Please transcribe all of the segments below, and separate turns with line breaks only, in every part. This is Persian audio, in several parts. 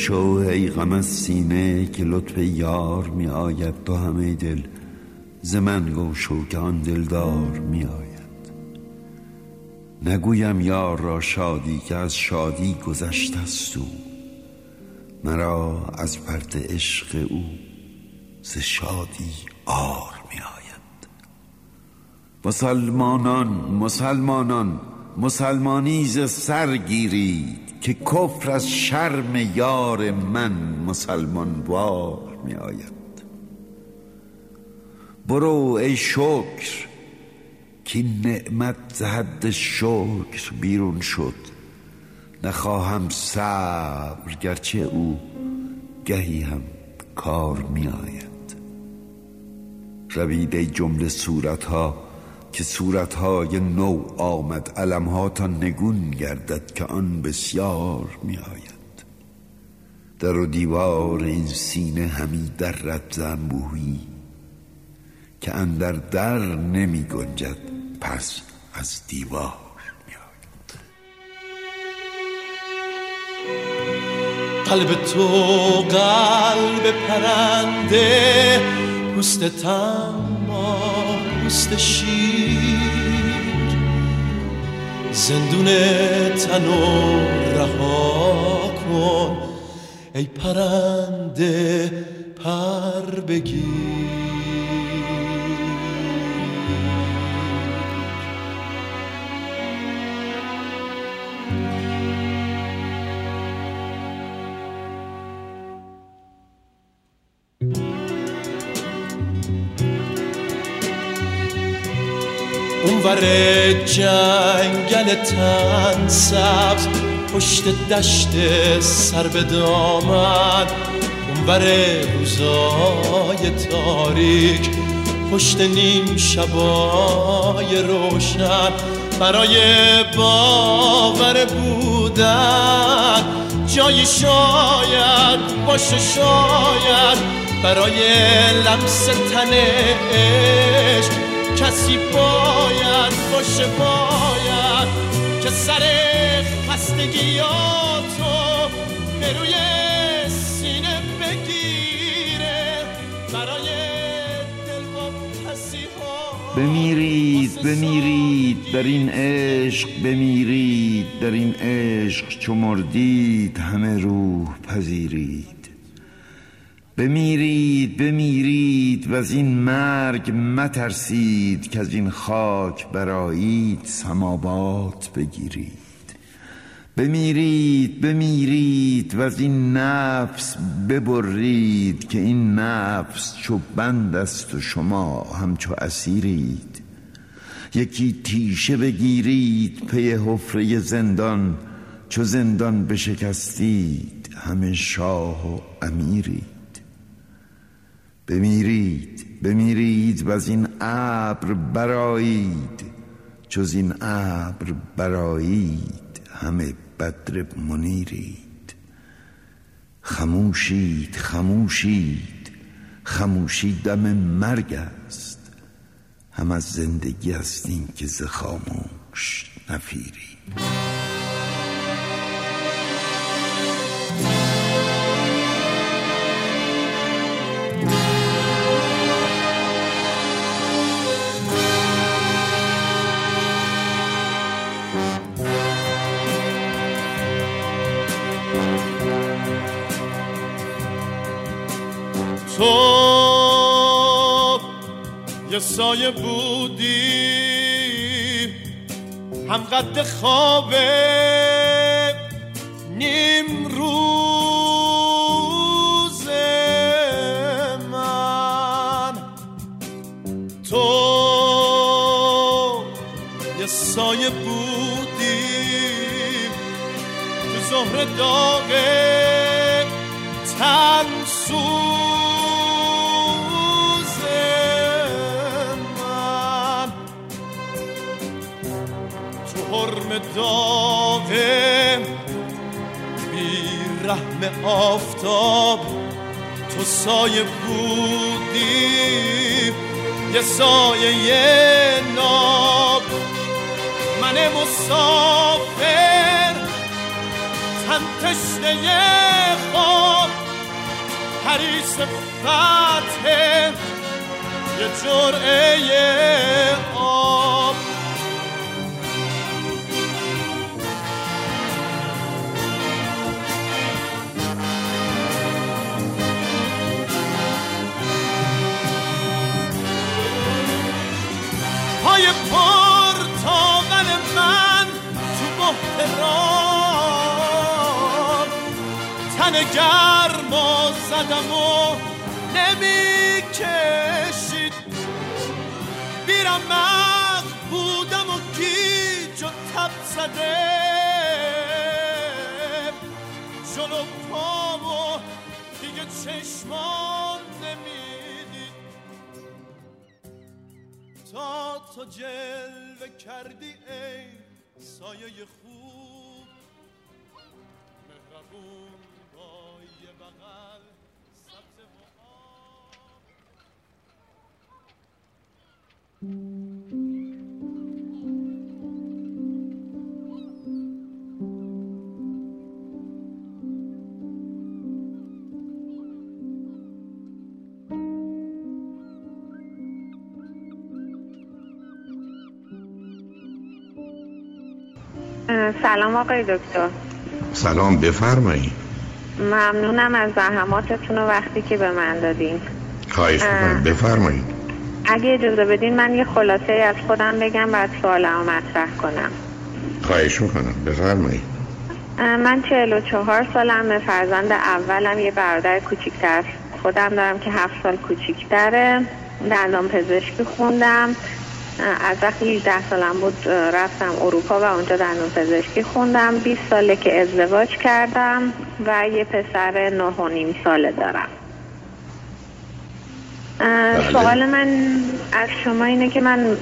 شو ای غم از سینه که لطف یار می آید. تو همه دل ز من گم شو که آن دلدار می آید. نگویم یار را شادی که از شادی گذشته است او. مرا از پرت عشق او ز شادی آر می آید. مسلمانان مسلمانان مسلمانی ز سر گیرید که کفر از شرم یار من مسلمان وار می آید. برو ای شکر که نعمت زهد شکر بیرون شد. نخواهم صبر گرچه او گهی هم کار می آید. روید ای جمله صورت ها که صورتهای نو آمد علمها تا نگون گردد که آن بسیار می آید در و دیوار این سینه همی در رد زنبوهی که اندر در نمی گنجد پس از دیوار
قلب تو قلب پرنده پوست تما پوست شیر. زندون تن رها کن ای پرنده پر بگیر. اونور جنگل تن سبز پشت دشت سر به دامن. اونور روزای تاریک پشت نیم شبای روشن. برای باور بودن جایی شاید باشه شاید. برای لمس تنش کسی باید باشه باید که سر خستگیاتو به روی سینه بگیره. برای دل
بمیرید بمیرید در این عشق بمیرید در این عشق چو مردید همه روح پذیرید. بمیرید بمیرید و از این مرگ مترسید که از این خاک برایید سمابات بگیرید. بمیرید بمیرید و از این نفس ببرید که این نفس چو بند است و شما همچو اسیرید. یکی تیشه بگیرید پی حفره زندان چو زندان بشکستید همه شاه و امیرید. بمیرید بمیرید و از این ابر برایید جز این ابر برایید همه بدر منیرید. خموشید خموشید خموشی دم مرگ است. هم از زندگی هستیم که ز خاموش نفیرید
سایه بودی. هم قد خواب نیم روز من. تو یه سایه بودی. تو زهر داغ سایه ناب. من مسافر تن تشنه خواب. حریص فتح یه جرعه تن گرم زدم و نمی کشید بیرم بودم و گیج و تب زده. جلو پام و دیگه چشمان نمی‌دید. تا تو جلوه کردی ای سایه خوب. مهربون.
سلام آقای دکتر.
سلام بفرمایید
ممنونم از زحماتتون و وقتی که به من دادین.
خواهش می‌کنم. بفرمایید
اگه اجازه بدین من یه خلاصه از خودم بگم بعد سوالمو مطرح کنم.
خواهش می‌کنم. بفرمایید.
من 44 سالم. فرزند اولم یه برادر کوچیکتر. از خودم دارم که هفت سال کوچیکتره. دندان پزشکی خوندم. از وقتی 18 سالم بود رفتم اروپا و اونجا دندان پزشکی خوندم. 20 ساله که ازدواج کردم و یه پسر نه و نیم ساله دارم. سوال من از شما اینه که من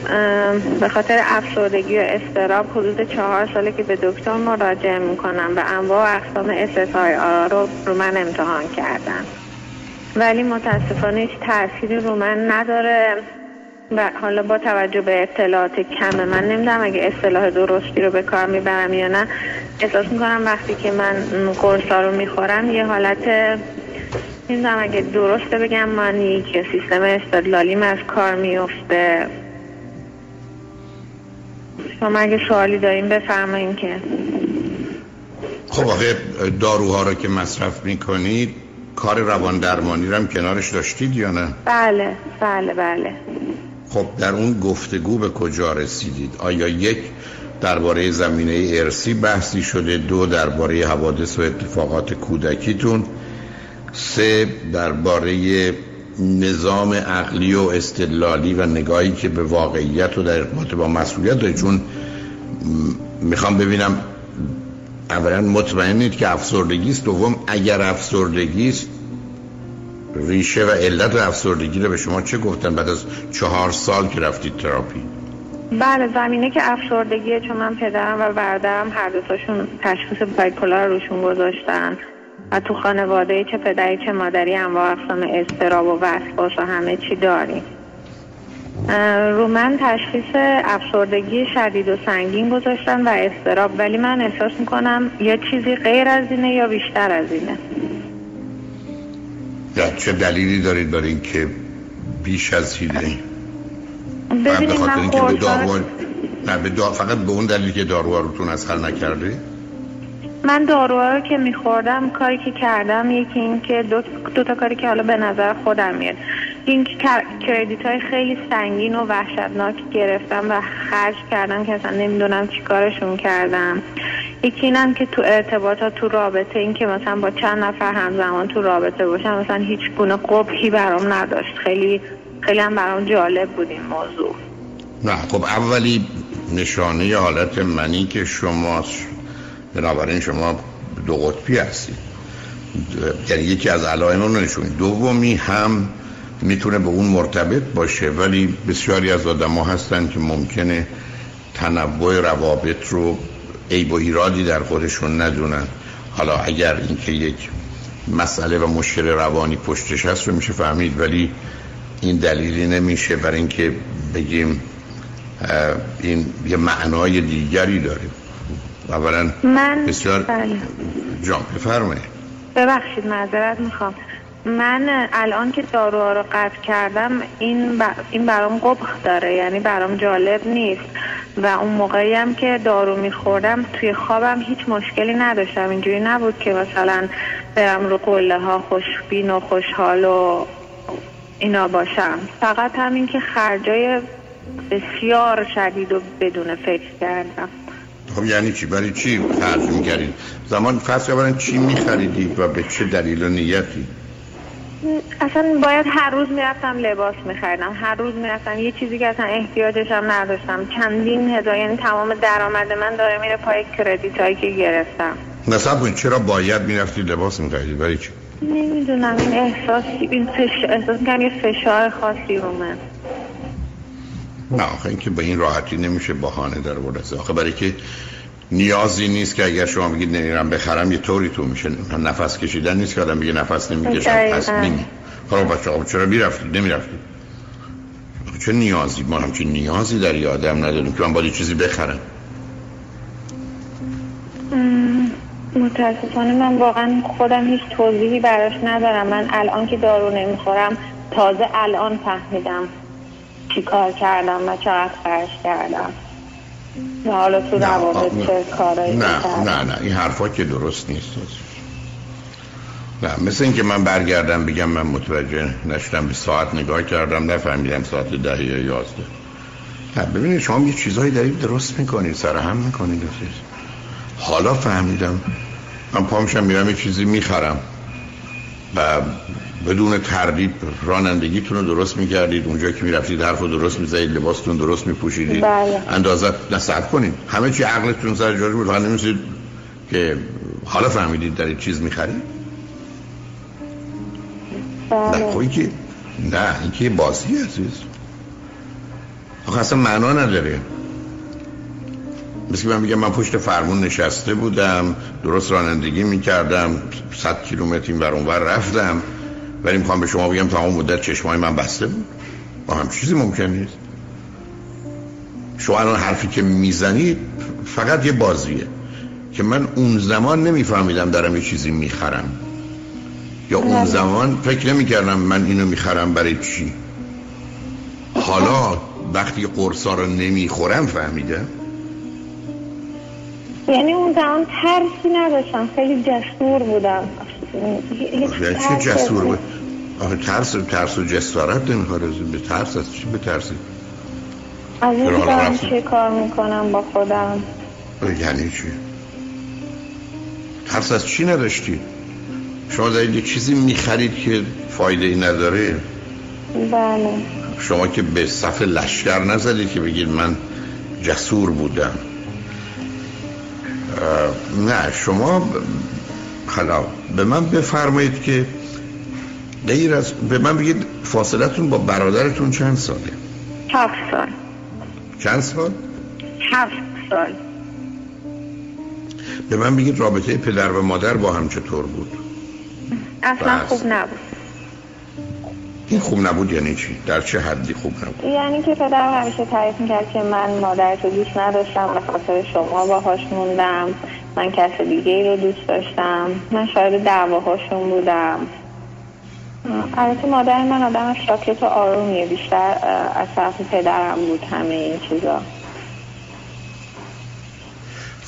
به خاطر افسردگی و استراب حدود چهار ساله که به دکتر مراجعه می‌کنم و انواع و اقسام SSRI رو رو من امتحان کردم. ولی متاسفانه هیچ تأثیری رو من نداره و حالا با توجه به اطلاعات کم من نمی‌دونم اگه اصطلاح درستی رو به کار می‌برم یا نه. احساس می‌کنم وقتی که من قرصا رو می‌خورم یه حالت نمی‌دونم اگه درسته بگم من یک سیستم استدلالیم از کار میفته شما اگه سوالی داریم بفرمایین که.
خب آخه داروها رو که مصرف می‌کنید کار روان درمانی رو هم کنارش داشتید یا نه؟
بله بله بله.
خب در اون گفتگو به کجا رسیدید؟ آیا یک درباره زمینه ارسی بحثی شده دو درباره حوادث و اتفاقات کودکیتون سه درباره نظام عقلی و استدلالی و نگاهی که به واقعیت و در ارتباط با مسئولیت دارید. چون می‌خوام ببینم اولا مطمئنید که افسردگی است دوم اگر افسردگی است ریشه و علت افسردگی رو به شما چه گفتن بعد از چهار سال که رفتید تراپی؟
بله زمینه که افسردگیه چون من پدرم و برادرم هر دوتاشون تشخیص بایپولار روشون گذاشتن. و تو خانواده چه پدری چه مادری انواع اقسام استراب و وسواس و همه چی داریم. رو من تشخیص افسردگی شدید و سنگین گذاشتن و استراب ولی من احساس می‌کنم یا چیزی غیر از اینه یا بیشتر از اینه.
یا چه دلیلی دارید برای اینکه بیش از به
ببینید من
به
قرصا
دارو نه به دار... فقط به اون دلیل که داروها روتون از حل نکرده
من داروها رو که میخوردم کاری که کردم یکی این که دو, دو تا کاری که حالا به نظر خودم میاد. این کردیت های خیلی سنگین و وحشتناک گرفتم و خرج کردم که اصلا نمی‌دونم چی کارشون کردم. یکی اینم که تو ارتباطات تو رابطه این که مثلا با چند نفر همزمان تو رابطه باشم مثلا هیچ گونه قبحی برام نداشت. خیلی خیلی هم برام جالب بود این موضوع.
نه خب اولی نشانه حالت منی که شماست. بنابراین شما دو قطبی هستید. یعنی یکی از علائم رو نشونید. دومی هم می‌تونه به اون مرتبط باشه ولی بسیاری از آدم ها هستن که ممکنه تنوع روابط رو عیب و ایرادی در خودشون ندونن. حالا اگر اینکه یک مسئله و مشکل روانی پشتش هست رو میشه فهمید ولی این دلیلی نمیشه برای اینکه بگیم این یه معنای دیگری داره. اولا
من
بسیار
بله.
جان بفرمایید.
ببخشید معذرت می‌خوام. من الان که داروها رو قطع کردم این, ب... این برام قبخ داره یعنی برام جالب نیست. و اون موقعی هم که دارو میخوردم توی خوابم هیچ مشکلی نداشتم. اینجوری نبود که مثلا برم رو قله ها خوشبین و خوشحال و اینا باشم. فقط همین که خرجای بسیار شدید و بدون فکر کردم.
خب یعنی چی؟ برای چی خرج می‌کردید زمان فرض اولا چی میخریدید و به چه دلیل و نیتی؟
اصلا باید هر روز می‌رفتم لباس میخریدم هر روز می‌رفتم. یه چیزی که اصلا احتیاجش هم نداشتم. چندین هزار یعنی تمام درآمد من داره میره پای کردیت هایی که گرفتم.
نصب چرا باید می‌رفتید لباس میخریدید برای چی؟
نمی‌دونم این احساسی این فش... احساس می‌کنم یه فشار خاصی رو من
نه آخه اینکه به این راحتی نمیشه بهانه در برده آخه برای که نیازی نیست که اگر شما بگید نمیرم بخرم یه طوری تو میشه. نفس کشیدن نیست که آدم بگه نفس نمی‌کشم پس نمی خب بچه آقا چرا می‌رفتید نمی‌رفتید چه نیازی؟ ما هم چه نیازی در یه آدم نداریم که من باید چیزی بخرم.
متاسفانه من واقعا خودم هیچ توضیحی براش ندارم. من الان که دارو نمی‌خورم تازه الان فهمیدم. چی کار کردم و چقدر خرش کردم. و حالا تو روابط چه کارایی
نه نه نه این حرفا که درست نیست. نه مثل اینکه من برگردم بگم من متوجه نشدم به ساعت نگاه کردم نفهمیدم ساعت ده یا یازده. نه ببینید شما یه چیزهایی دارید درست می‌کنید سر هم می‌کنید حالا فهمیدم. من پامشم میرم یه چیزی می‌خرم. و بدون تردید رانندگیتون رو درست می‌کردید. اونجا که می‌رفتید حرف رو درست می‌زدید لباستون درست میپوشیدید.
بله.
اندازت نصب کنید. همه چی عقلتون سر جاش بود. فقط نمیسید که حالا فهمیدید در چیز می‌خرید؟
بله.
نه خب که نه این که بازی عزیز. آخه اصلا معنا نداره. مثل من بگم من پشت فرمون نشسته بودم درست رانندگی می‌کردم صد کیلومتر این اونور رفتم. ولی می‌خوام به شما بگم تمام مدت چشمای من بسته بود. با هم چیزی ممکن نیست. شما الان حرفی که می‌زنید فقط یه بازیه که من اون زمان نمیفهمیدم دارم یه چیزی می‌خرم. یا اون
بله.
زمان فکر نمی‌کردم من اینو می‌خرم برای چی. حالا وقتی قرصا رو نمی‌خورم فهمیدم.
یعنی اون زمان ترسی نداشتم. خیلی جسور بودم.
یعنی جسور بود؟ آخه ترس ترس و جسارت نمی‌خواد به ترس از چی به ترسی؟
از این؟ چه کار می‌کنم با خودم.
یعنی چی؟ ترس از چی نداشتی؟ شما دارید یه چیزی می‌خرید که فایده ای نداره؟
بله.
شما که به صف لشکر نزدید که بگید من جسور بودم. نه شما حالا به من بفرمایید که غیر از به من بگید فاصلتون با برادرتون چند ساله؟
هفت سال.
چند سال؟
هفت سال.
به من بگید رابطه پدر و مادر با هم چطور بود؟
اصلا
بس.
خوب نبود.
این خوب نبود یعنی چی؟ در چه حدی خوب نبود؟
یعنی که پدرم همیشه تعریف می‌کرد که من مادرت رو دوست نداشتم به خاطر شما باهاش موندم من کس دیگه رو دوست داشتم من شاید دعواهاشون بودم. البته مادر من آدم ساکت و آرومیه بیشتر از طرف پدرم بود همه این چیزا.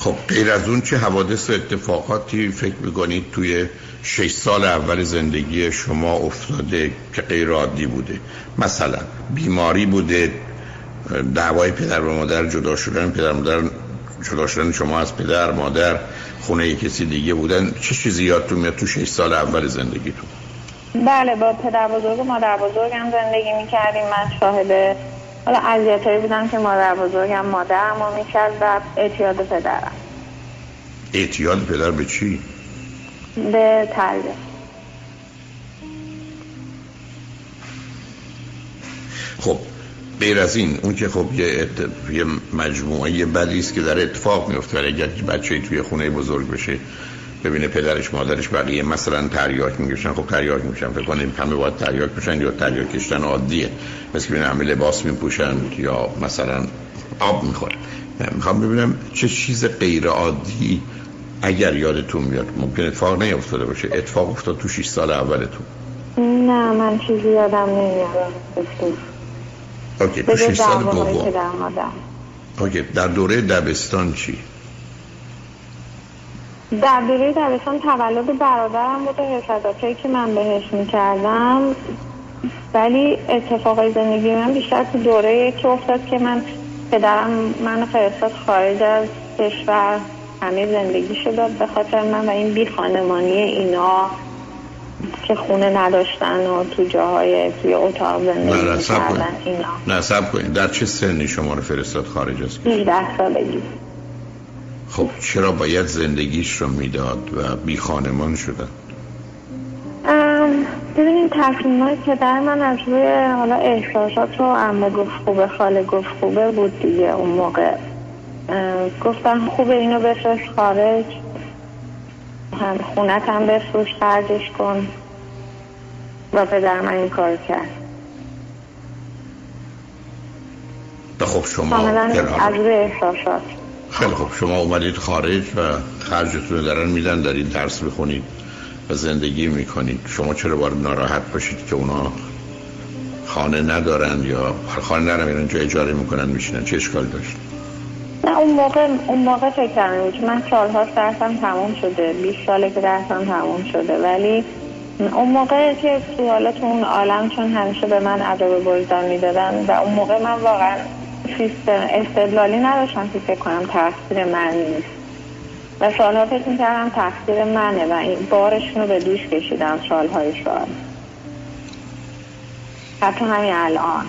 خب. غیر از اون چه حوادث و اتفاقاتی فکر می‌کنید توی شش سال اول زندگی شما افتاده که غیر عادی بوده؟ مثلا بیماری بوده دعوای پدر و مادر جدا شدن پدر و مادر جدا شدن شما از پدر مادر خونه کسی دیگه بودن. چه چیزی یادتون میاد تو شش سال اول زندگیتون؟
بله با پدر بزرگ و مادر بزرگم زندگی می‌کردیم. من شاهد حالا اذیتایی بودم که مادر بزرگم مادرم رو می‌کرد و اعتیاد پدرم
اعتیاد پدر به چی؟
به تربیت
خب غیر از این اون که خب یه, ات... یه مجموعه بدی است که در اتفاق میفته اگر بچه توی خونه بزرگ بشه ببینه پدرش مادرش بقیه مثلا تریاک می‌کشن. خب تریاک میشن فکر کنیم همه باید تریاک بشن یا تریاک کشتن عادیه. مثل که همه لباس میپوشن یا مثلا آب می‌خورن. می‌خوام ببینم چه چیز غیر عادی اگر یادتون میاد ممکن اتفاق نیفتاده باشه. اتفاق افتاد تو 6 سال اولتون.
نه من چیزی یادم نمیاد. OK
تو
جز
شش سال
دعواهایی که
دوم OK در دوره دبستان چی؟
در دوره دبستان تولد برادرم بود و حسادتایی که من بهش می‌کردم. ولی اتفاقای زندگی من بیشتر تو دوره که افتاد که من پدرم من فرستاد خارج از کشور. همه زندگی داد به خاطر من و این بی خانمانی اینا که خونه نداشتن و تو جاهای توی اتاق زندگی
کنید
اینا.
نه سب کنید در چه سنی شما رو فرستاد خارج از کشور؟
18 سالگی.
خب چرا باید زندگیش رو می‌داد و بی خانمان شدن
ببینید تصمیمات پدر من از روی حالا احساسات رو اما گفت خوبه خاله گفت خوبه بود دیگه اون موقع. گفتم خوبه اینو بفرست خارج هم خونت هم بفروش خرجش کن. و پدر من این کار کرد.
خب شما
از روی احساسات.
خیلی خب شما اومدید خارج و خرجتون دارن میدن دارید درس بخونید و زندگی می‌کنید. شما چرا باید ناراحت باشید که اونا خانه ندارن یا خانه ندارن میرن اجاره می‌کنن میشینن؟ چه اشکال داشت؟
نه اون موقع اون موقع فکر بود من سالها درسم تموم شده 20 ساله که درسم تموم شده. ولی اون موقع که تو اون عالم چون همیشه به من عذاب وجدان می‌دادن و اون موقع من واقعا سیستم استدلالی نداشتم که فکر کنم تقصیر من نیست. و سالها فکر می‌کردم تقصیر منه و این بارشون رو به دوش کشیدم سالهای سال حتی همین الان.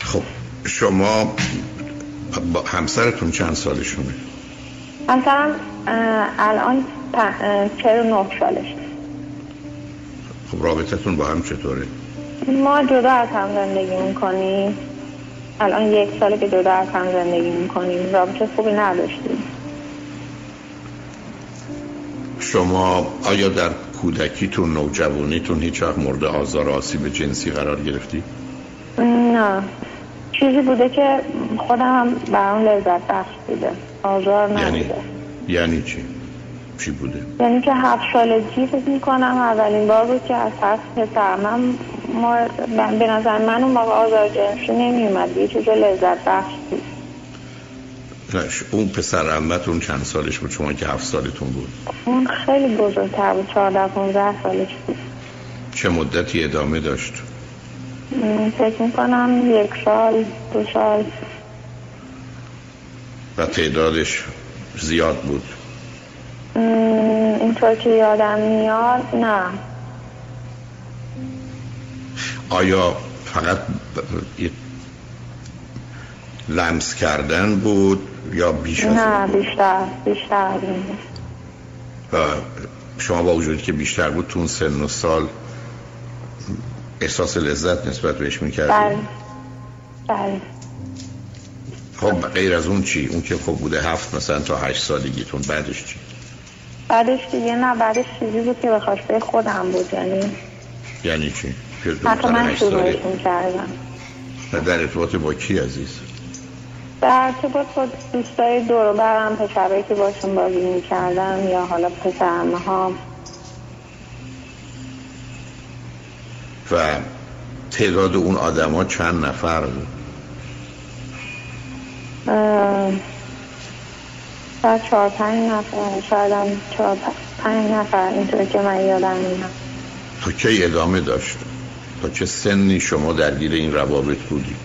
خب شما با همسرتون چند سالشونه؟
همسرم الان پ- اه، 49 سالش
خب رابطتون با هم چطوره؟
ما جدا از هم زندگی می‌کنیم. الان یک ساله که جدا از هم زندگی می‌کنیم. رابطه خوبی نداشتیم.
شما آیا در کودکیتون نوجوانیتون هیچ وقت مورد آزار آسیب جنسی قرار گرفتی؟
نه. چیزی بوده که خودم هم برام لذت بخش بوده. آزار
یعنی؟
نبوده
یعنی چی؟ چی بوده؟
یعنی که هفت سالگی فکر می‌کنم اولین بار بود که از طرف پسرم ما به نظر من اون موقع آزار جنسی نمیومد یه چیز لذت بخش بود.
اون پسر عمتون چند سالش بود؟ شما که هفت سالتون بود.
اون خیلی بزرگتر بود. چهارده پونزده سالش بود.
چه مدتی ادامه داشت؟
فکر می‌کنم یک سال دو سال.
و تعدادش زیاد بود.
اینطور که یادم میاد نه.
آیا فقط لمس کردن بود یا بیش از
نه؟ بیشتر بیشتر
شما با وجودی که بیشتر بود تو اون سن و سال احساس لذت نسبت بهش
بله.
می‌کردی
بله.
خب غیر از اون چی؟ اون که خب بوده هفت مثلا تا هشت سالگیتون بعدش چی؟
بعدش دیگه نه بعدش چیزی بود که به خواسته خودم بود یعنی
یعنی چی؟
حتی من
هشت ساله.
شروعش می‌کردم.
و در ارتباط با کی عزیز؟
در ارتباط با دوستای دور برم پسرایی که باشون بازی می‌کردم یا حالا پسرمه ها
و تعداد اون آدما چند نفر؟ بود
اه، شاید چهار پنج نفر شاید هم چهار پنج نفر. اینطور که من یادم میاد.
تا کی ادامه داشت؟ تا چه سنی شما درگیر این روابط بودید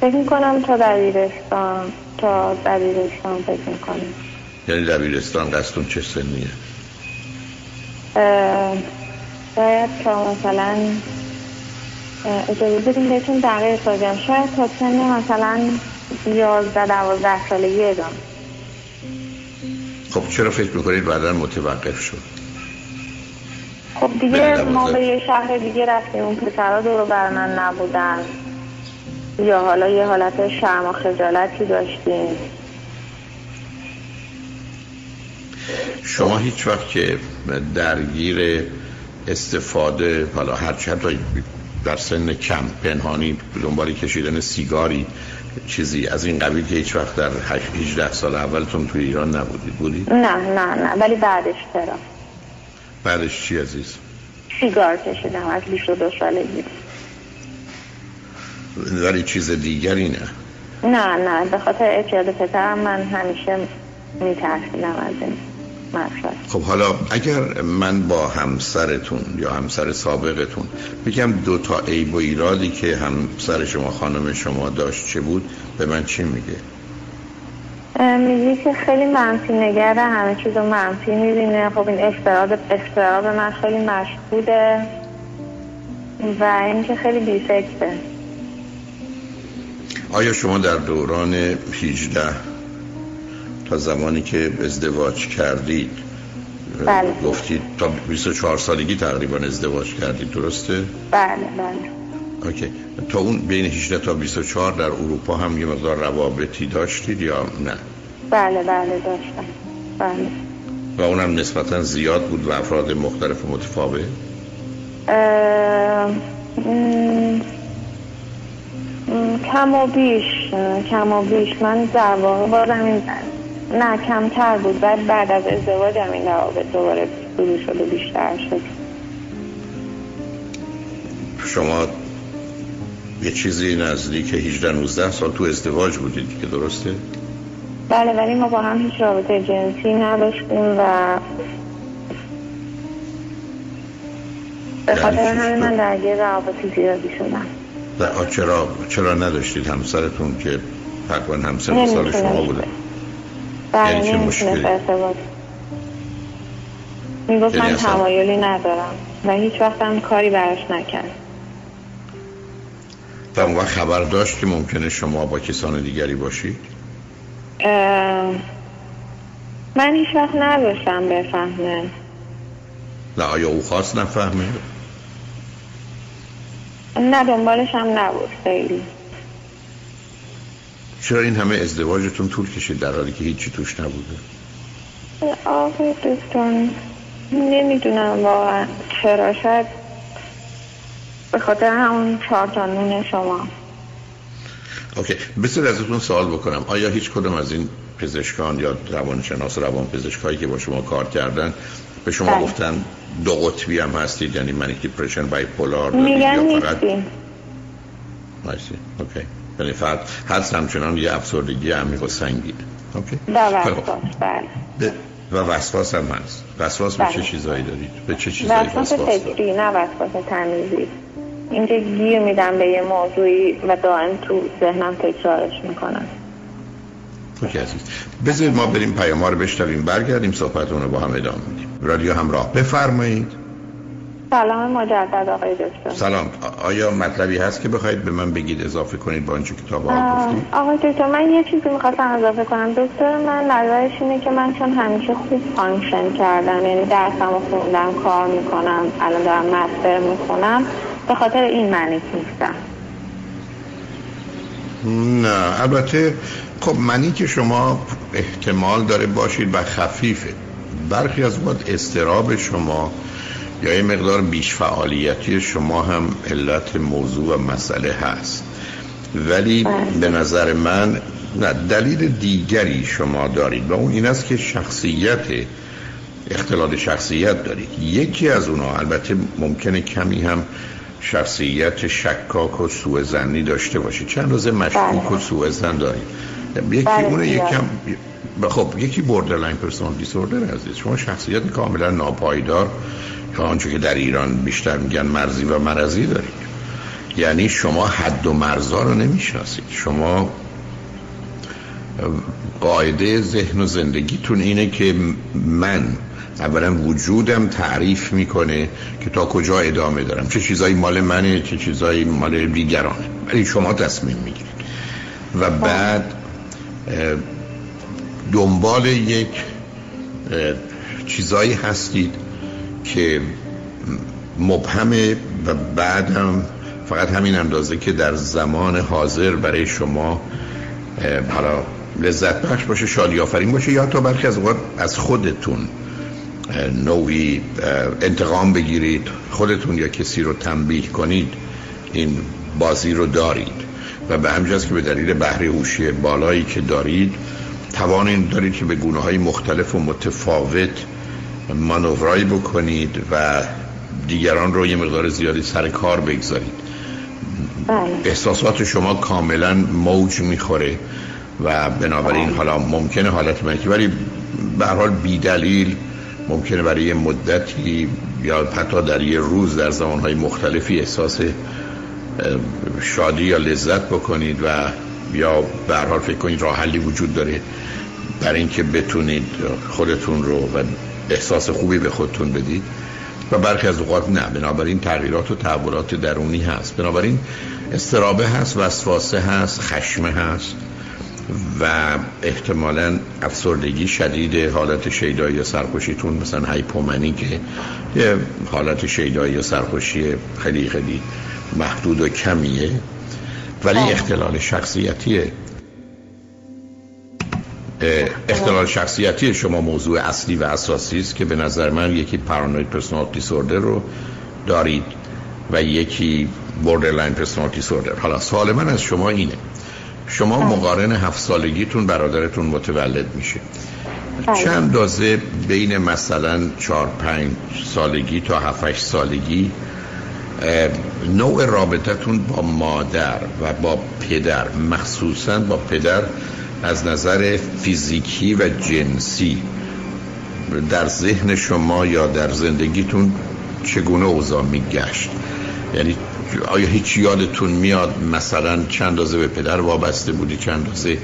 فکر می‌کنم تا دبیرستان تا دبیرستان فکر می‌کنم.
یعنی دبیرستان قصدتون چه سنیه؟
شاید تا مثلا اجازه بدیم بهتون دقیق بگم شاید تا سن مثلا یازده دوازده سالگی ادامه.
خب چرا فکر می‌کنید بعدا متوقف شد؟
خب دیگه ما. به یه شهر دیگه رفتیم. اون پسرها دور بر من نبودن. یا حالا یه حالت شرم و خجالتی داشتیم.
شما هیچ وقت که درگیر استفاده حالا هر چه حتی در سن کم پنهانی دنبال کشیدن سیگاری چیزی؟ از این قبیل که هیچ وقت در 18 سال اولتون توی ایران نبودید بودید؟
نه نه نه ولی بعدش چرا
بعدش چی عزیز؟
سیگار کشیدم از 22 سالگی.
ولی چیز دیگری نه؟
نه نه به خاطر اعتیاد پدرم من همیشه میترسیدم از این. مقصد
خب حالا اگر من با همسرتون یا همسر سابقتون بگم دو تا عیب و ایرادی که همسر شما خانم شما داشت چه بود به من چی میگه؟
میگی که خیلی منفی نگره همه چیز رو منفی می‌بینه. خب این استراب استراب من خیلی مشهوده و اینکه خیلی بیفکته
آیا شما در دوران 18 تا زمانی که ازدواج کردید
بله.
گفتید تا 24 سالگی تقریبا ازدواج کردید درسته؟
بله بله.
اوکی. تا اون بین 18 تا 24 در اروپا هم یه مقدار روابطی داشتید یا نه؟
بله بله داشتم. بله.
و اونم نسبتا زیاد بود و افراد مختلف و متفاوت؟
اه، کم و بیش کم و بیش. من در واقع بازم این نه کمتر بود بعد بعد از ازدواجم این روابط دوباره شروع شد و بیشتر شد
شما یه چیزی نزدیک 18 19 سال تو ازدواج بودید که درسته؟
بله ولی ما با هم هیچ رابطه جنسی نداشتیم و به
یعنی
خاطر همین؟ من درگیر روابط زیادی شدم
و چرا چرا نداشتید همسرتون که تقریبا همسر سال شما بوده
بله
یعنی چه مشکلی؟
می‌گفت
یعنی
من تمایلی ندارم و هیچ وقت هم کاری براش نکرد.
و اون وقت خبر داشت که ممکنه شما با کسان دیگری باشید؟
اه، من هیچ وقت نداشتم بفهمه.
نه آیا او خواست نفهمه؟
نه دنبالش هم نبود خیلی.
چرا این همه ازدواجتون طول کشید در حالی که هیچی توش نبوده؟
آقای دکتر نمی‌دونم واقعا چرا. شاید به خاطر همون چهار تا شما.
اوکی بسید ازتون سوال بکنم. آیا هیچ کدوم از این پزشکان یا روانشناس روان پزشکایی که با شما کار کردن به شما
بله.
گفتن دو قطبی هم هستید یعنی manic depression bipolar دارید
میگن
یا فقط
نیستیم.
OK یعنی فقط هست همچنان یه افسردگی عمیق و سنگین.
OK.
خوب.
بله.
و وسواس هم هست. وسواس به
بله.
چه چیزایی دارید؟ به چه چیزایی
وسواس فکری نه وسواس تمیزی. اینکه گیر میدم به یه موضوعی و دائم تو ذهنم تکرارش می‌کنم.
OK عزیز. بذارید ما بریم پیام ها رو بشنویم. برگردیم صحبتون رو با هم ادامه میدیم رادیو همراه. بفرمایید.
سلام مجدد آقای دکتر.
سلام. آیا مطلبی هست که بخواید به من بگید اضافه کنید با آنچه حال
آه،
گفتید
آقای دکتر من یه چیزی می‌خواستم اضافه کنم. دکتر من نظرش اینه که من چون همیشه خوب function کردم یعنی درسم رو خوندم کار می‌کنم الان دارم master می‌خونم به خاطر این manic نیستم.
نه البته خب منی که شما احتمال داره باشید و خفیفه. برخی از وقت استراب شما یا یه مقدار بیش فعالیتی شما هم علت موضوع و مسئله هست. ولی به نظر من نه دلیل دیگری شما دارید و اون این است که شخصیت اختلال شخصیت دارید. یکی از اونها البته ممکنه کمی هم شخصیت شکاک و سوء ظنی داشته باشید چند روزه مشکوک و سوء ظن دارید. یکی
بله،
اونه
زیاد.
یکم خب یکی borderline personal disorder عزیز. شما شخصیت کاملا ناپایدار یا آنچه که در ایران بیشتر میگن مرزی و مرزی دارید یعنی شما حد و مرزا رو نمی‌شناسید. شما قاعده ذهن و زندگیتون اینه که من اولا وجودم تعریف می‌کنه که تا کجا ادامه دارم. چه چیزایی مال منه چه چیزایی مال دیگرانه. ولی شما تصمیم می‌گیرید. و بعد دنبال یک چیزایی هستید که مبهمه و بعدم فقط همین اندازه که در زمان حاضر برای شما حالا لذت بخش باشه شادی آفرین باشه یا تا برخی از اوقات از خودتون نوعی انتقام بگیرید خودتون یا کسی رو تنبیه کنید این بازی رو دارید. و به همجاز که به دلیل بهره هوشی بالایی که دارید توان این دارید که به گونه های مختلف و متفاوت مانورایی بکنید و دیگران رو یه مقدار زیادی سر کار بگذارید.
بله.
احساسات شما کاملا موج می‌خوره و بنابراین حالا ممکنه حالت منکی ولی به حال بی دلیل ممکنه برای یه مدتی یا حتی در یه روز در زمانهای مختلفی احساس شادی یا لذت بکنید و یا به حال فکر کنید راه حلی وجود داره برای اینکه بتونید خودتون رو و احساس خوبی به خودتون بدید و برخی از اوقات نه. بنابراین تغییرات و تحولات درونی هست. بنابراین استرابه هست وسواسه هست خشمه هست و احتمالا افسردگی شدید حالت شیدایی یا سرخوشیتون مثلا هایپومنی که یه حالت شیدایی یا سرخوشی خیلی خیلی محدود و کمیه ولی اختلال شخصیتیه. اختلال شخصیتی شما موضوع اصلی و اساسی است که به نظر من یکی پارانوید پرسونال دیسوردر رو دارید و یکی borderline personal disorder حالا سوال من از شما اینه. شما مقارن هفت سالگیتون برادرتون متولد میشه.
بله.
چند اندازه بین مثلا چهار پنج سالگی تا هفت هشت سالگی نوع رابطتون با مادر و با پدر مخصوصا با پدر از نظر فیزیکی و جنسی در ذهن شما یا در زندگیتون چگونه اوضاع میگشت؟ یعنی آیا هیچ یادتون میاد مثلا چند اندازه به پدر وابسته بودی چند اندازه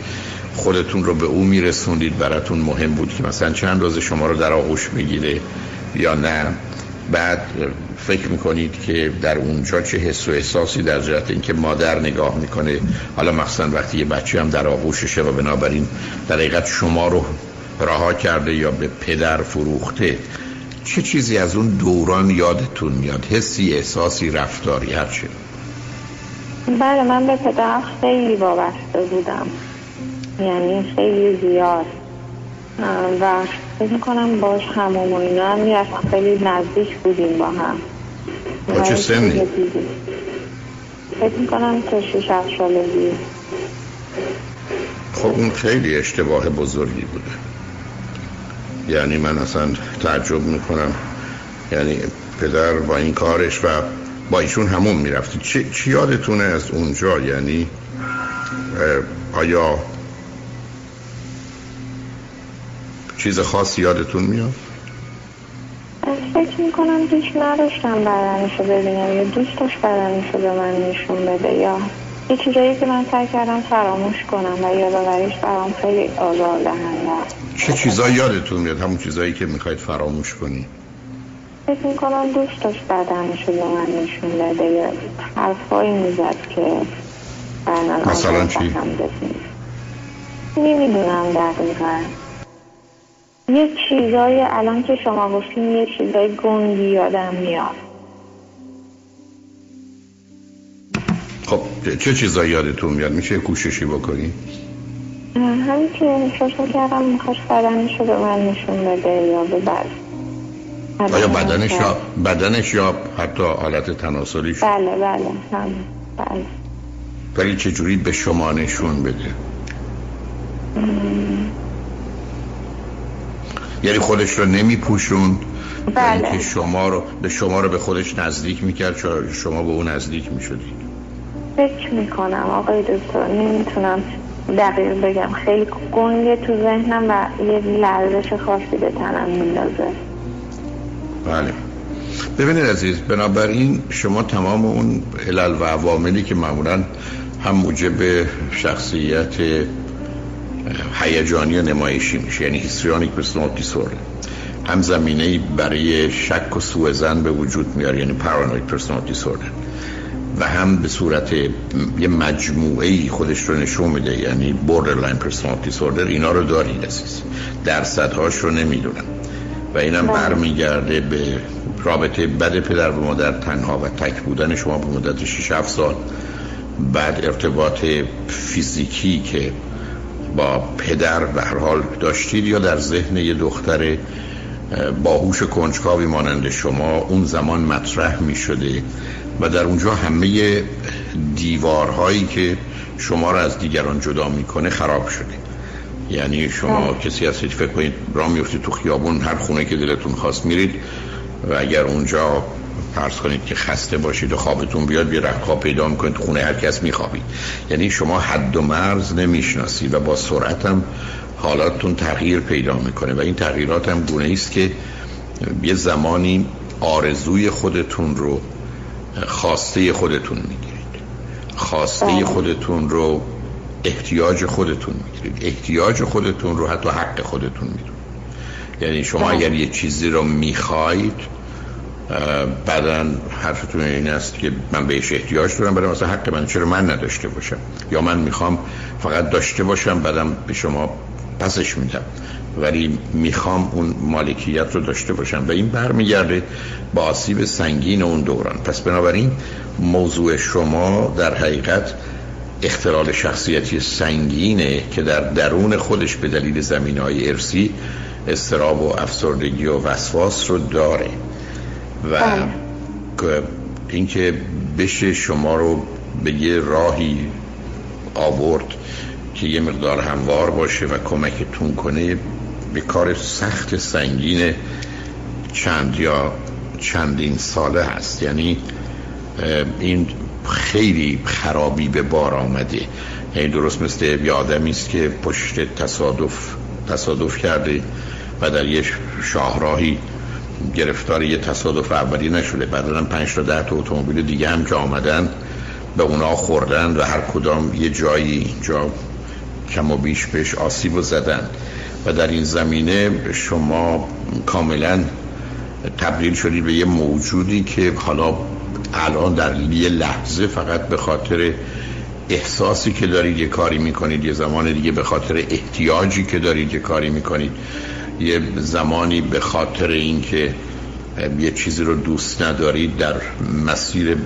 خودتون رو به او میرسوندید براتون مهم بود که مثلا چند اندازه شما رو در آغوش می‌گیره یا نه؟ بعد فکر می‌کنید که در اونجا چه حس و احساسی در جهت اینکه مادر نگاه می‌کنه؟ حالا مخصوصا وقتی یه بچه هم در آغوششه و بنابراین در حقیقت شما رو رها کرده یا به پدر فروخته چه چیزی از اون دوران یادتون میاد؟ حسی احساسی رفتاری هر چه
بله من به پدرم خیلی وابسته بودم. یعنی خیلی زیاد. و فکر می‌کنم باش همون و اینا هم می‌رفتم خیلی نزدیک بودیم با هم.
با چه سنی؟
فکر می‌کنم تا شیش هفت سالگی.
خب اون خیلی اشتباه بزرگی بوده. یعنی من اصلا تعجب می‌کنم. یعنی پدر با این کارش و با ایشون همون می‌رفتی چی, چی یادتونه از اونجا؟ یعنی آیا چیز خاصی یادتون میاد؟
فکر می‌کنم دوست نداشتم بدنشو ببینم یا دوست داشت بدنشو به من نشون بده یا یه چیزایی که من سعی کردم فراموش کنم و یادآوریش برام خیلی آزار دهنده.
چه چیزایی یادتون میاد؟ همون چیزایی که می‌خواید فراموش کنی.
فکر می‌کنم دوست داشت بدنشو به من نشون بده یا حرفایی می‌زد که
مثلا چی؟
نمی‌دونم دقیقا. یه چیزای الان که شما گفتین یه چیزای گنگی یادم میاد.
خب چه چیزایی یادتون میاد؟ میشه کوششی بکنی؟
همین که احساس می‌کردم می‌خواست بدنشو به من نشون بده یا به بعد
آیا بدنش یا بدنش یا حتی حالت تناسلیش؟
بله بله هم بله.
ولی چجوری به شما نشون بده؟ یعنی خودش رو نمیپوشون
بله.
که شما رو به شما رو به خودش نزدیک می‌کرد چرا شما به اون نزدیک می‌شدید؟
فکر می‌کنم آقای دکتر نمی‌تونم دقیق بگم. خیلی گنگه تو ذهنم و یه لرزش خاصی به تنم میندازه.
بله. ببینید عزیز بنابراین شما تمام اون علل و عواملی که معمولا هم موجب شخصیت هیجانی و نمایشی میشه. یعنی histrionic personal disorder هم زمینه برای شک و سوء ظن به وجود میاره یعنی paranoid personal disorder و هم به صورت یه مجموعه ای خودش رو نشون میده یعنی borderline personal disorder اینا رو دارید عزیز. درصدهاش رو نمی‌دونم. و اینم برمیگرده به رابطه بد پدر و مادر تنها و تک بودن شما به مدت 6 7 سال. بعد ارتباط فیزیکی که با پدر به هر حال داشتید یا در ذهن یه دختر باهوش کنجکاوی مانند شما اون زمان مطرح می شده و در اونجا همه دیوارهایی که شما را از دیگران جدا می‌کنه خراب شده. یعنی شما کسی هستید فکر کنید راه میفتید تو خیابون هر خونه که دلتون خواست میرید و اگر اونجا فرض کنید که خسته باشید و خوابتون بیاد بیا رخت پیدا می‌کنید خونه هر کس میخوابید یعنی شما حد و مرز نمی‌شناسید و با سرعت هم حالاتتون تغییر پیدا می‌کنه و این تغییرات هم گونه است که یه زمانی آرزوی خودتون رو خواسته خودتون می‌گیرید خواسته. خودتون رو احتیاج خودتون می‌گیرید احتیاج خودتون رو حتی حق خودتون می‌دونید یعنی شما. اگر یه چیزی رو می‌خواید بعدا حرفتون این است که من بهش احتیاج دارم برای مثلا حق من چرا من نداشته باشم؟ یا من می‌خوام فقط داشته باشم بعدم به شما پسش میدم. ولی می‌خوام اون مالکیت رو داشته باشم. و این برمیگرده با آسیب سنگین اون دوران. پس بنابراین موضوع شما در حقیقت اختلال شخصیتی سنگینه که در درون خودش به دلیل زمین های ارسی استراب و افسردگی و وسواس رو داره. و. که اینکه بشه شما رو به یه راهی آورد که یه مقدار هموار باشه و کمکتون کنه به کار سخت سنگین چند یا چندین ساله هست یعنی این خیلی خرابی به بار آمده یعنی درست مثل یه آدمی است که پشت تصادف تصادف کرده و در یه شاهراهی گرفتار یه تصادف اولی نشده. بعدا پنج تا ده تا اتومبیل دیگه هم که آمدن. به اونا خوردن و هر کدام یه جایی اینجا کم و بیش بهش آسیب و زدن. و در این زمینه شما کاملا تبدیل شدید به یه موجودی که حالا الان در یه لحظه فقط به خاطر احساسی که دارید یه کاری می‌کنید یه زمان دیگه به خاطر احتیاجی که دارید یه کاری می‌کنید. یه زمانی به خاطر اینکه یه چیزی رو دوست ندارید در مسیر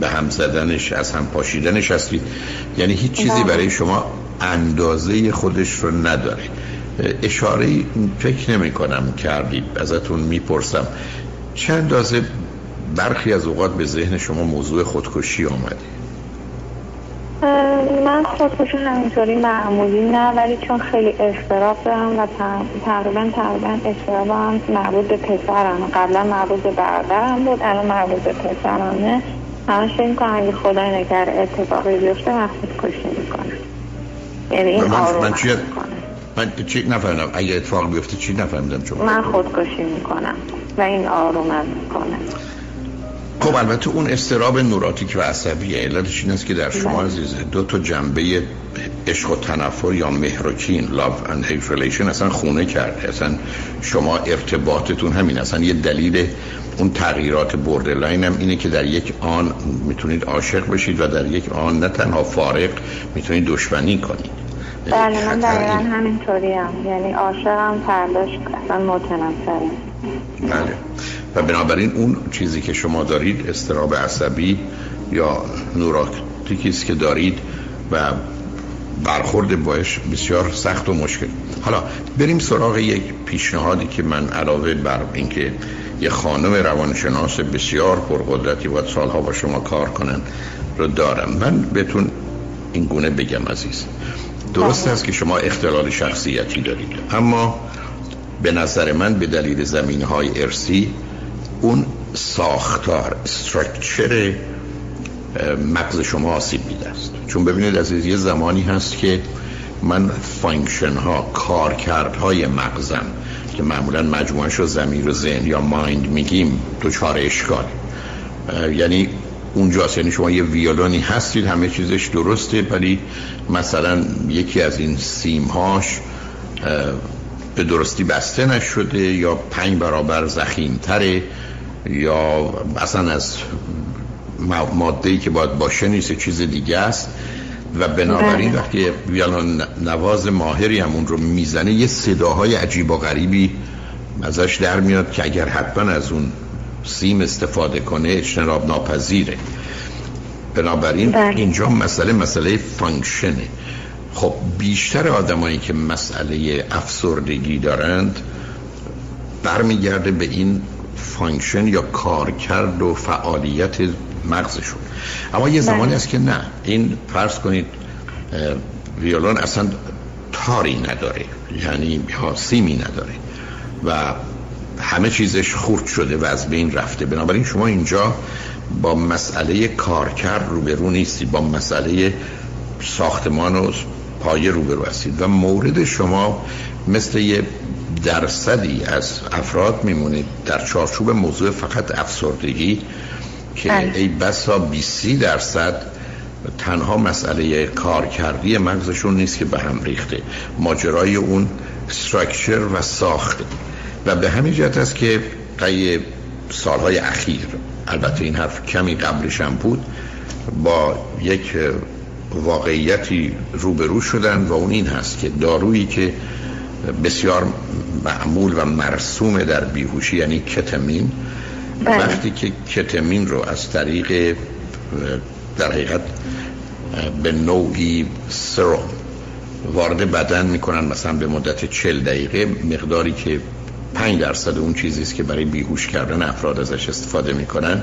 به هم زدنش از هم پاشیدنش هستید. یعنی هیچ چیزی
بله.
برای شما اندازه خودش رو نداره. اشاره فکر نمی کنم کردید ازتون می‌پرسم. چند اندازه برخی از اوقات به ذهن شما موضوع خودکشی آمده؟
من خودکشی همینطوری معمولی نه ولی چون خیلی استراب دارم و تق- تقریبا تقریبا استرابم مربوط به پسرم. قبلا مربوط به برادرم بود الان مربوط به پسرمه. همش فکر می‌کنم اگه خدای نکرده اتفاقی بیفته من خودکشی می‌کنم. یعنی این
من- من چی- من چی نفهمیدم؟ اگه اتفاق بیفته چی نفهمیدم شما
من خودکشی می‌کنم و این آرومم می‌کنه.
خب البته اون استراب نوراتیک و عصبیه. علتش این است که در شما
بله.
عزیزه دو تا جنبه عشق و تنفر یا مهر و کین love and hate relation اصلا خونه کرده. اصلا شما ارتباطتون همین اصلا یه دلیل اون تغییرات borderline هم اینه که در یک آن می‌تونید عاشق بشید و در یک آن نه تنها فارغ می‌تونید دشمنی کنید.
بله من دقیقا
این-
همینطوری هم یعنی عاشقم فرداش اصلا متنفرم.
بله. و بنابراین اون چیزی که شما دارید اضطراب عصبی یا neurotic ی است که دارید و برخورد باش بسیار سخت و مشکل. حالا بریم سراغ یک پیشنهادی که من علاوه بر اینکه یه خانم روانشناس بسیار پرقدرتی باید سالها با شما کار کنن رو دارم. من بهتون این گونه بگم عزیز. درست است که شما اختلال شخصیتی دارید اما به نظر من به دلیل زمین های ارسی اون ساختار استرکچر مغز شما آسیب دیده است. چون ببینید عزیز یه زمانی هست که من function ها کارکرد های مغزم که معمولا مجموعش رو ضمیر و ذهن یا mind میگیم دچار اشکال. اه، یعنی اونجاست یعنی شما یه ویولونی هستید همه چیزش درسته ولی مثلا یکی از این سیمهاش به درستی بسته نشده یا پنج برابر ضخیمتره. یا اصلا از ماده که باید باشه نیست چیز دیگه است و بنابراین
بله.
وقتی ویولون نواز ماهری هم اون رو می‌زنه یه صداهای عجیب و غریبی ازش در میاد که اگر حتما از اون سیم استفاده کنه اجتناب ناپذیره بنابراین
بله.
اینجا مسئله مسئله function ه خب بیشتر آدمایی که مسئله افسردگی دارند برمیگرده به این function یا کارکرد و فعالیت مغزشون. اما یه زمانی
بله.
است که نه. این فرض کنید ویولون اصلا تاری نداره یعنی سیمی نداره و همه چیزش خورد شده و از بین رفته. بنابراین شما اینجا با مسئله کارکرد روبرو نیستی با مسئله ساختمان و پایه روبرو هستید و مورد شما مثل یه درصدی از افراد میمونید در چارچوب موضوع فقط افسردگی که بله. ای بسا 20 درصد تنها مسئله کارکردی مغزشون نیست که به هم ریخته ماجرای اون استراکچر و ساخته و به همین جهت است که طی سالهای اخیر البته این حرف کمی قبلش هم بود با یک واقعیتی روبرو شدن و اون این هست که دارویی که بسیار معمول و مرسوم در بیهوشی یعنی کتمین بله. وقتی که کتمین رو از طریق در حقیقت به نوعی سروم وارد بدن می‌کنن مثلا به مدت چل دقیقه مقداری که 5 درصد اون چیزی است که برای بیهوش کردن افراد ازش استفاده می‌کنن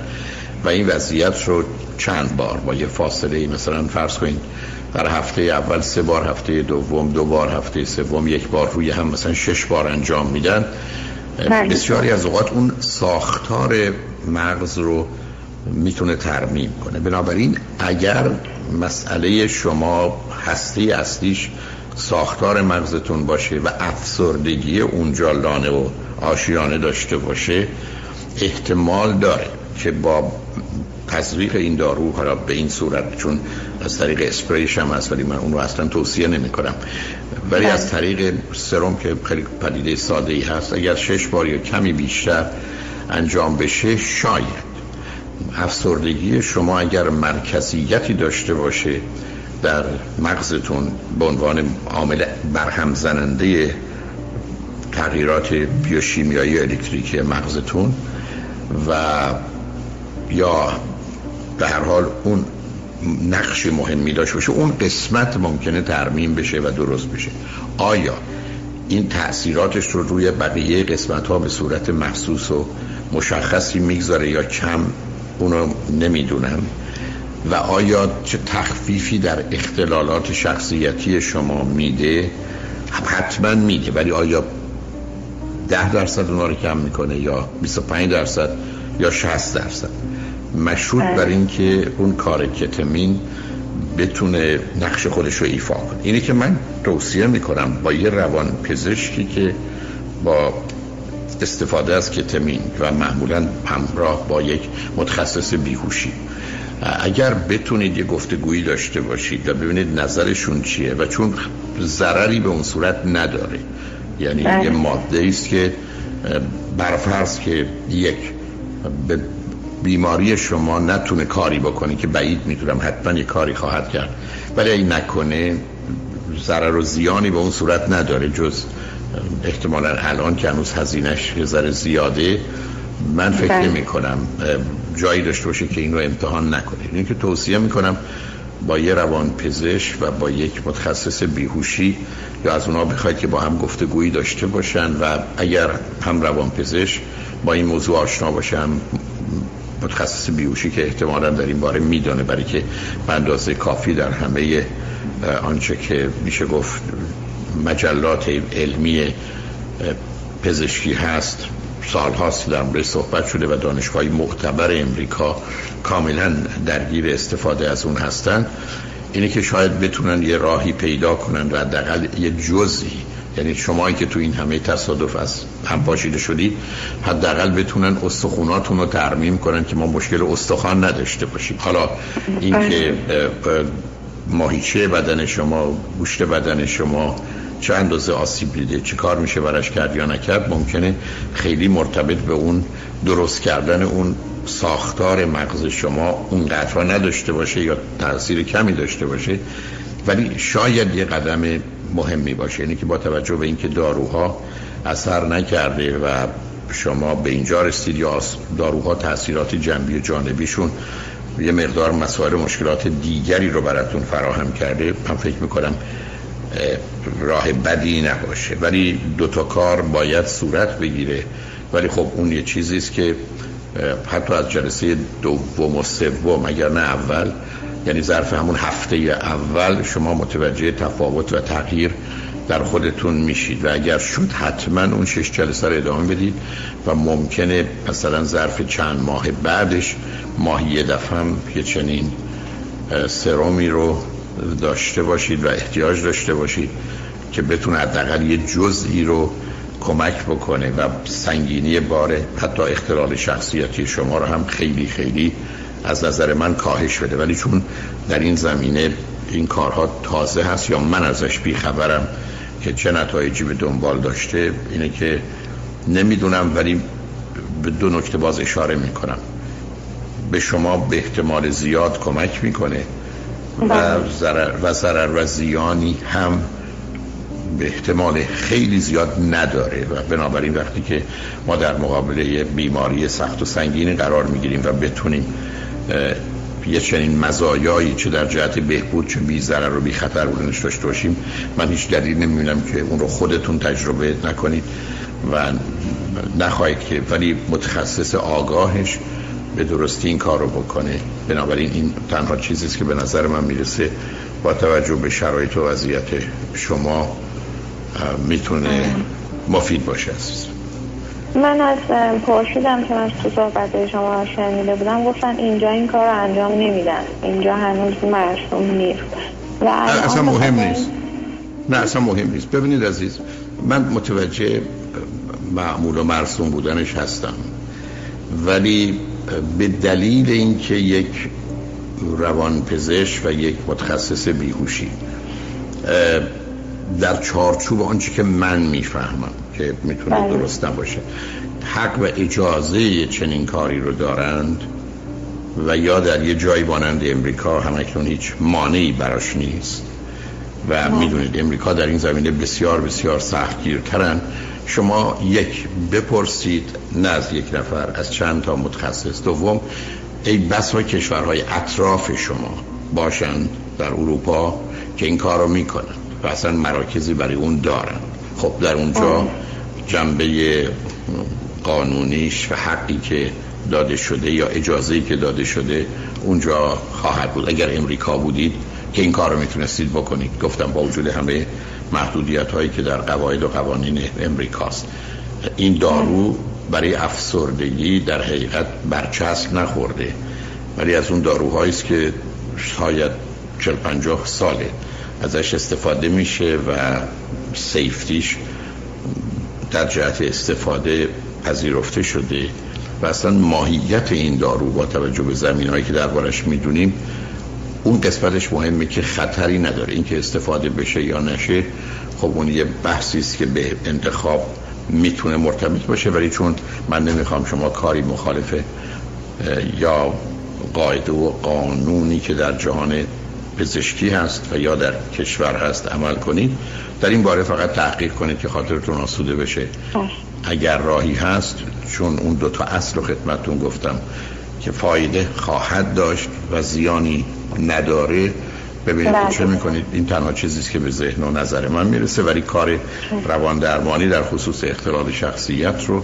و این وضعیت رو چند بار با یه فاصله مثلا فرض کنید در هفته اول سه بار هفته دوم دو بار هفته سوم یک بار روی هم مثلا شش بار انجام میدن بله. بسیاری از اوقات اون ساختار مغز رو می‌تونه ترمیم کنه بنابراین اگر مسئله شما هستی اصلیش ساختار مغزتون باشه و افسردگی اونجا لانه و آشیانه داشته باشه احتمال داره که با تزریق این دارو حالا به این صورت چون از طریق اسپریش هم هست ولی من اون رو اصلا توصیه نمی کنم ولی از بله. طریق سرم که خیلی پدیده ساده ای هست اگر شش بار یا کمی بیشتر انجام بشه شاید افسردگی شما اگر مرکزیتی داشته باشه در مغزتون به عنوان عامل برهم زننده تغییرات بیوشیمیایی الکتریکی مغزتون و یا به هر حال اون نقش مهمی داشته باشه. اون قسمت ممکنه ترمیم بشه و درست بشه. آیا این تاثیراتش رو روی بقیه قسمت ها به صورت محسوس و مشخصی می‌گذاره یا کم؟ اونو نمی‌دونم. و آیا چه تخفیفی در اختلالات شخصیتی شما میده؟ حتما میده. ولی آیا ده درصد اونا رو کم می‌کنه یا 25 درصد یا 60 درصد؟ مشروط بر اینکه اون کار کتمین بتونه نقش خودش رو ایفا کنه. اینی که من توصیه می‌کنم با یه روان پزشکی که با استفاده از کتمین و معمولا همراه با یک متخصص بیهوشی اگر بتونید یه گفتگویی داشته باشید و ببینید نظرشون چیه و چون ضرری به اون صورت نداره. یعنی بله. یه ماده است که برفرض که یک به بیماری شما نتونه کاری بکنی که بعید می‌تونم حتما یه کاری خواهد کرد. ولی این نکنه ضرر و زیانی به اون صورت نداره. جز احتمالا الان که هنوز هزینش یه ذره زیاده من فکر بله. نمی کنم جایی داشته باشه که این رو امتحان نکنید این که توصیه می‌کنم با یه روان پزشک و با یک متخصص بیهوشی یا از اونا بخواید که با هم گفتگویی داشته باشن و اگر هم روان پزشک با این موضوع آشنا باشن متخصص بیهوشی که احتمالا در این باره میدانه برای که به کافی در همه آنچه که میشه گفت مجلات علمی پزشکی هست سال هاست در مورد صحبت شده و دانشگاه معتبر امریکا کاملا درگیر استفاده از اون هستن. اینه که شاید بتونن یه راهی پیدا کنن و حداقل یه جزئی یعنی شمایی که تو این همه تصادف از هم پاشیده شدید حداقل بتونن استخوناتون رو ترمیم کنن که ما مشکل استخوان نداشته باشیم. حالا اینکه ماهیچه بدن شما گوشت بدن شما چه اندازه آسیب دیده چه کار میشه براش کرد یا نکرد ممکنه خیلی مرتبط به اون درست کردن اون ساختار مغز شما اون قطرا نداشته باشه یا تاثیر کمی داشته باشه. ولی شاید یه قدم مهمی باشه یعنی که با توجه به اینکه داروها اثر نکرده و شما به اینجا رسید یا داروها تاثیرات جنبی و جانبیشون یه مقدار مسائل مشکلات دیگری رو براتون فراهم کرده من فکر می‌کنم راه بدی نباشه. ولی دوتا کار باید صورت بگیره. ولی خب اون یه چیزی است که حتی از جلسه دوم و سوم اگر نه اول یعنی ظرف همون هفته اول شما متوجه تفاوت و تغییر در خودتون میشید و اگر شد حتما اون شش جلسه رو ادامه بدید و ممکنه مثلا ظرف چند ماه بعدش ماهی یه دفعه هم یه چنین سرومی رو داشته باشید و احتیاج داشته باشید که بتونه حداقل یه جزئی رو کمک بکنه و سنگینی بار حتی اختلال شخصیتی شما رو هم خیلی خیلی از نظر من کاهش بده ولی چون در این زمینه این کارها تازه هست یا من ازش بیخبرم که چه نتایجی به دنبال داشته اینه که نمی‌دونم ولی به دو نکته باز اشاره می‌کنم به شما به احتمال زیاد کمک می‌کنه و
بله.
ضرر و ضرر و زیانی هم به احتمال خیلی زیاد نداره و بنابراین وقتی که ما در مقابله بیماری سخت و سنگینی قرار می‌گیریم و بتونیم یه چنین مزایایی چه در جهت بهبود چه بی ضرر و بی خطر بودنش داشته باشیم. من هیچ دلیل نمی‌بینم که اون رو خودتون تجربه نکنید و نخواهید که ولی متخصص آگاهش به درستی این کار رو بکنه. بنابراین این تنها چیزی است که به نظر من می‌رسه با توجه به شرایط و وضعیت شما می‌تونه مفید باشه عزیز
من از پرسیدم که من تو صحبت شما شنیده بودم گفتن اینجا این کار رو انجام نمیدن. اینجا هنوز مرسوم نیست. و
اصلا مهم نیست. نه اصلا مهم نیست. ببینید عزیز من متوجه معمول و مرسوم بودنش هستم. ولی به دلیل اینکه یک روانپزشک و یک متخصص بیهوشی در چارچوب آنچه که من می‌فهمم که می‌تونه
بله.
درست نباشه. حق و اجازه چنین کاری رو دارند و یا در یه جایی مانند امریکا همکنون هیچ مانعی براش نیست. و می‌دونید امریکا در این زمینه بسیار بسیار سختگیرترن. شما یک بپرسید نه از یک نفر از چند تا متخصص. دوم ای بسا کشورهای اطراف شما باشند در اروپا که این کار رو می‌کنن و اصلا مراکزی برای اون دارن خب در اونجا جنبه قانونیش و حقی که داده شده یا اجازه‌ای که داده شده اونجا خواهد بود. اگر امریکا بودید که این کار رو می‌تونستید بکنید. گفتم با وجود همه محدودیت هایی که در قواعد و قوانین امریکاست. این دارو برای افسردگی در حقیقت برچسب نخورده. ولی از اون داروهایی است که شاید 40 50 ساله ازش استفاده میشه و سیفتیش در جهت استفاده پذیرفته شده و اصلا ماهیت این دارو با توجه به زمین هایی که دربارش می‌دونیم اون قسمتش مهمه که خطری نداره. اینکه استفاده بشه یا نشه خب اون یه بحثی است که به انتخاب می‌تونه مرتبط باشه. ولی چون من نمی‌خوام شما کاری مخالف یا قاعده و قانونی که در جهان پزشکی هست و یا در کشور هست عمل کنید در این باره فقط تحقیق کنید که خاطرتون آسوده بشه. اگر راهی هست چون اون دو تا اصل رو خدمتون گفتم که فایده خواهد داشت و زیانی نداره ببینید که
بله.
چه می‌کنید. این تنها چیزی که به ذهن و نظر من می‌رسه ولی کار روان درمانی در خصوص اختلال شخصیت رو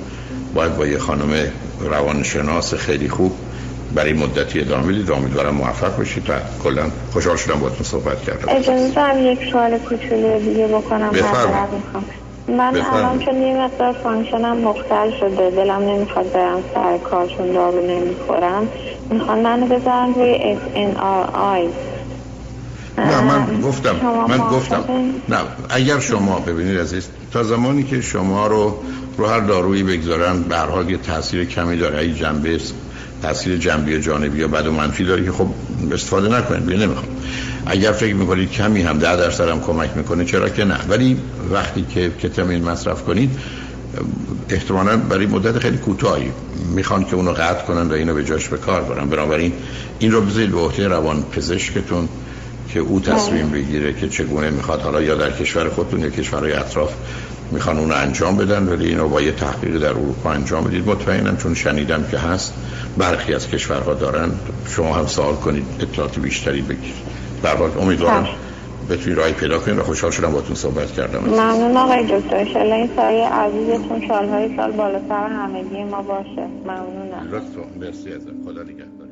باید با یه خانم روانشناس خیلی خوب برای مدتی ادامه بدید امیدوارم موفق بشید و کلا خوشحال شدم باهاتون صحبت کردم.
اجازه دارم یک سوال کوچولو دیگه بکنم.
بفرمایید.
می‌خوام. من. الان چون یه مقدار function م مختل شده دلم نمی‌خواد برم سر کار چون دارو نمی‌خورم. می‌خوان منو بذارن روی SNRI
نه من گفتم من؟ گفتم. نه اگر شما ببینید عزیز تا زمانی که شما رو رو هر دارویی بگذارن به هر حال یه تاثیر کمی داره. ای جنبه تاثیر جنبی و جانبی یا بد و منفی داره که خب استفاده نکنید ببین نمی‌خوام. اگر فکر می‌کنید کمی هم ده درصد هم کمک می‌کنه چرا که نه؟ ولی وقتی که کتامین مصرف کنید احتمالا برای مدت خیلی کوتاهی. می‌خوان که اونو قطع کنن و اینو به جاش به کار برن. بنابراین این رو بذارید به عهده روان پزشکتون که او تصمیم بگیره که چگونه می‌خواد. حالا یا در کشور خودتون یا کشورهای اطراف می‌خوان اونو انجام بدن ولی اینو با یه تحقیق در اروپا انجام بدید. مطمئنم چون شنیدم که هست برخی از کشورها دارن. شما هم سوال کنید اطلاعات بیشتری بگیرید هر حال امیدوارم. بتونید راهی پیدا کنید و خوشحال شدم باهاتون صحبت کردم.
ممنون آقای دکتر. انشالله این سایه عزیزتون سالهای سال بالا سر همگی ما باشه. ممنونم.
لطفا. مرسی ازم خدا نگهدار.